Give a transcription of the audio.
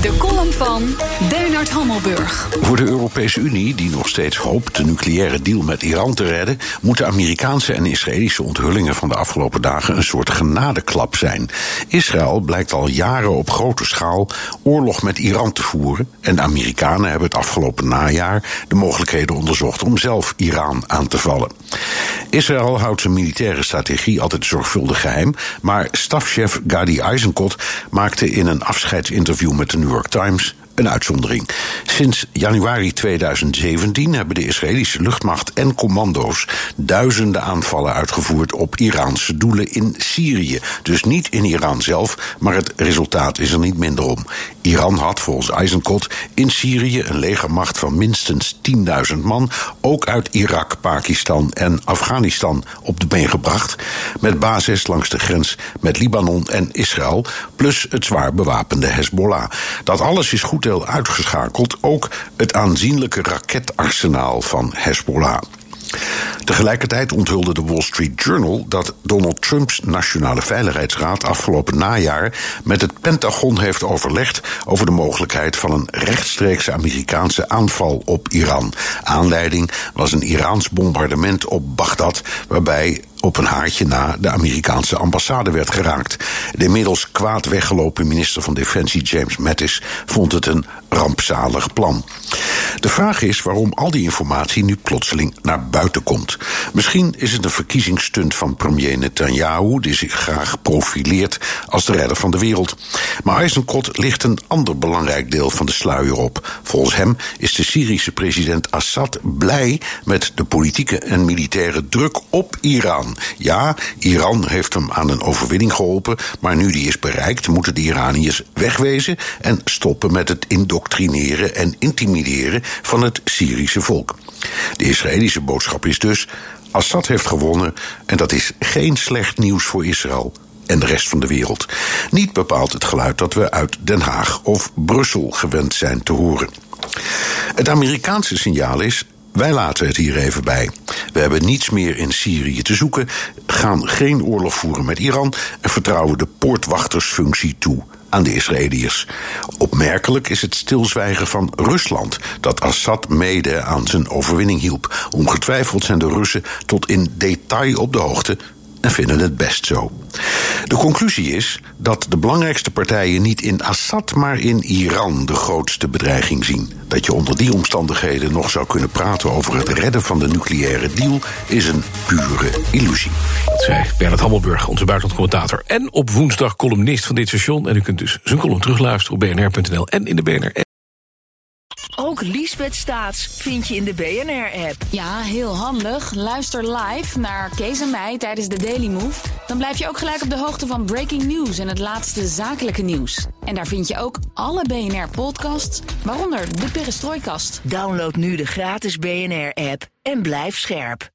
De column van Bernard Hammelburg. Voor de Europese Unie, die nog steeds hoopt de nucleaire deal met Iran te redden, moeten Amerikaanse en Israëlische onthullingen van de afgelopen dagen een soort genadeklap zijn. Israël blijkt al jaren op grote schaal oorlog met Iran te voeren en de Amerikanen hebben het afgelopen najaar de mogelijkheden onderzocht om zelf Iran aan te vallen. Israël houdt zijn militaire strategie altijd zorgvuldig geheim, maar stafchef Gadi Eisenkot maakte in een afscheidsinterview interview met de New York Times een uitzondering. Sinds januari 2017 hebben de Israëlische luchtmacht en commando's duizenden aanvallen uitgevoerd op Iraanse doelen in Syrië. Dus niet in Iran zelf, maar het resultaat is er niet minder om. Iran had volgens Eisenkot in Syrië een legermacht van minstens 10.000 man, ook uit Irak, Pakistan en Afghanistan op de been gebracht, met basis langs de grens met Libanon en Israël, plus het zwaar bewapende Hezbollah. Dat alles is goed uitgeschakeld, ook het aanzienlijke raketarsenaal van Hezbollah. Tegelijkertijd onthulde de Wall Street Journal dat Donald Trumps Nationale Veiligheidsraad afgelopen najaar met het Pentagon heeft overlegd over de mogelijkheid van een rechtstreekse Amerikaanse aanval op Iran. Aanleiding was een Iraans bombardement op Bagdad, waarbij op een haartje na de Amerikaanse ambassade werd geraakt. De inmiddels kwaad weggelopen minister van Defensie James Mattis vond het een rampzalig plan. De vraag is waarom al die informatie nu plotseling naar buiten komt. Misschien is het een verkiezingsstunt van premier Netanyahu, die zich graag profileert als de redder van de wereld. Maar Eisenkot ligt een ander belangrijk deel van de sluier op. Volgens hem is de Syrische president Assad blij met de politieke en militaire druk op Iran. Ja, Iran heeft hem aan een overwinning geholpen, maar nu die is bereikt, moeten de Iraniërs wegwezen en stoppen met het indoctrineren en intimideren van het Syrische volk. De Israëlische boodschap is dus: Assad heeft gewonnen en dat is geen slecht nieuws voor Israël en de rest van de wereld. Niet bepaalt het geluid dat we uit Den Haag of Brussel gewend zijn te horen. Het Amerikaanse signaal is: wij laten het hier even bij. We hebben niets meer in Syrië te zoeken, gaan geen oorlog voeren met Iran en vertrouwen de poortwachtersfunctie toe aan de Israëliërs. Opmerkelijk is het stilzwijgen van Rusland, dat Assad mede aan zijn overwinning hielp. Ongetwijfeld zijn de Russen tot in detail op de hoogte en vinden het best zo. De conclusie is dat de belangrijkste partijen niet in Assad, maar in Iran de grootste bedreiging zien. Dat je onder die omstandigheden nog zou kunnen praten over het redden van de nucleaire deal is een pure illusie. Dat zei Bernard Hammelburg, onze buitenlandcommentator en op woensdag columnist van dit station. En u kunt dus zijn column terugluisteren op bnr.nl en in de BNR ook Liesbeth Staats vind je in de BNR-app. Ja, heel handig. Luister live naar Kees en mij tijdens de Daily Move. Dan blijf je ook gelijk op de hoogte van breaking news en het laatste zakelijke nieuws. En daar vind je ook alle BNR-podcasts, waaronder de Perestrooikast. Download nu de gratis BNR-app en blijf scherp.